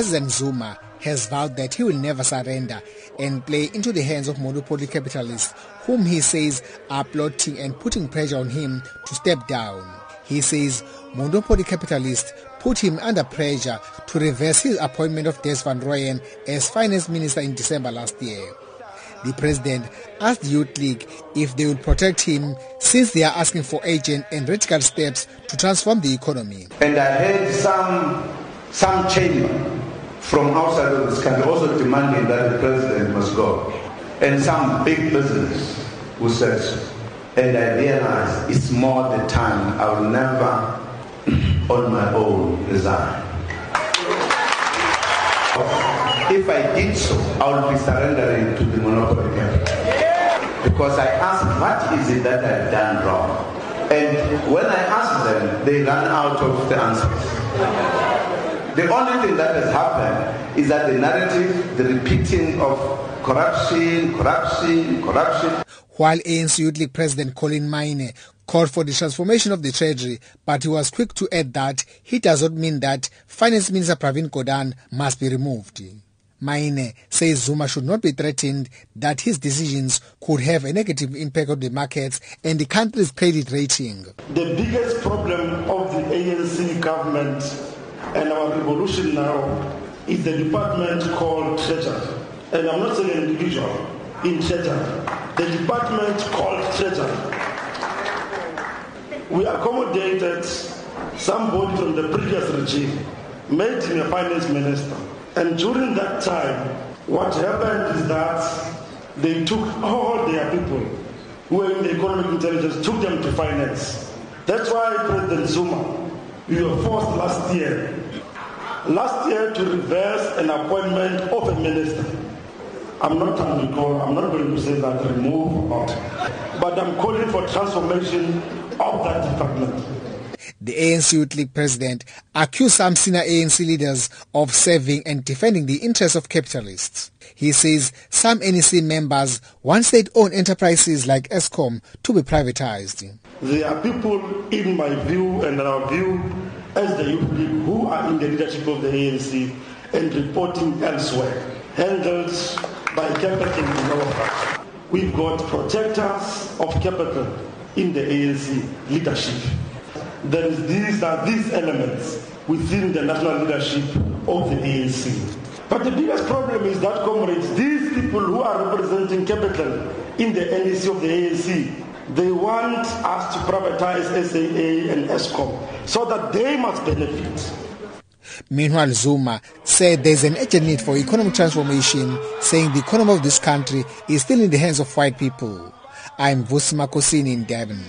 President Zuma has vowed that he will never surrender and play into the hands of monopoly capitalists whom he says are plotting and putting pressure on him to step down. He says monopoly capitalists put him under pressure to reverse his appointment of Des van Rooyen as finance minister in December last year. The president asked the Youth League if they would protect him since they are asking for urgent and radical steps to transform the economy. And I heard some, some chamber from outside of this country also demanding that the president must go. And some big business who said. And I realized it's more the time I will never on my own resign. If I did so, I would be surrendering to the monopoly. Because I asked, what is it that I've done wrong? And when I asked them, they ran out of the answers. The only thing that has happened is that the narrative, the repeating of corruption, corruption, corruption. While ANC Youth League President Collen Maine called for the transformation of the Treasury, but he was quick to add that he does not mean that Finance Minister Pravin Gordhan must be removed. Maine says Zuma should not be threatened that his decisions could have a negative impact on the markets and the country's credit rating. The biggest problem of the ANC government and our revolution now is the department called Treasury. And I'm not saying individual, in Treasury. The department called Treasury. We accommodated somebody from the previous regime, made him a finance minister. And during that time, what happened is that they took all their people who were in the economic intelligence, took them to finance. That's why President Zuma, we were forced last year, last year to reverse an appointment of a minister. I'm not trying to call, I'm not going to say that remove, or, but I'm calling for transformation of that department. The ANC Youth League president accused some senior ANC leaders of serving and defending the interests of capitalists. He says some NEC members want state-owned enterprises like Eskom to be privatized. There are people, in my view and our view, as the Youth League, who are in the leadership of the ANC and reporting elsewhere, handled by capital in our We've got protectors of capital in the ANC leadership there is these are these elements within the national leadership of the ANC. But the biggest problem is that, comrades, these people who are representing capital in the NEC of the ANC, they want us to privatize SAA and Eskom so that they must benefit. Meanwhile, Zuma said there's an urgent need for economic transformation, saying the economy of this country is still in the hands of white people. I'm Vusi Makhosini in Durban.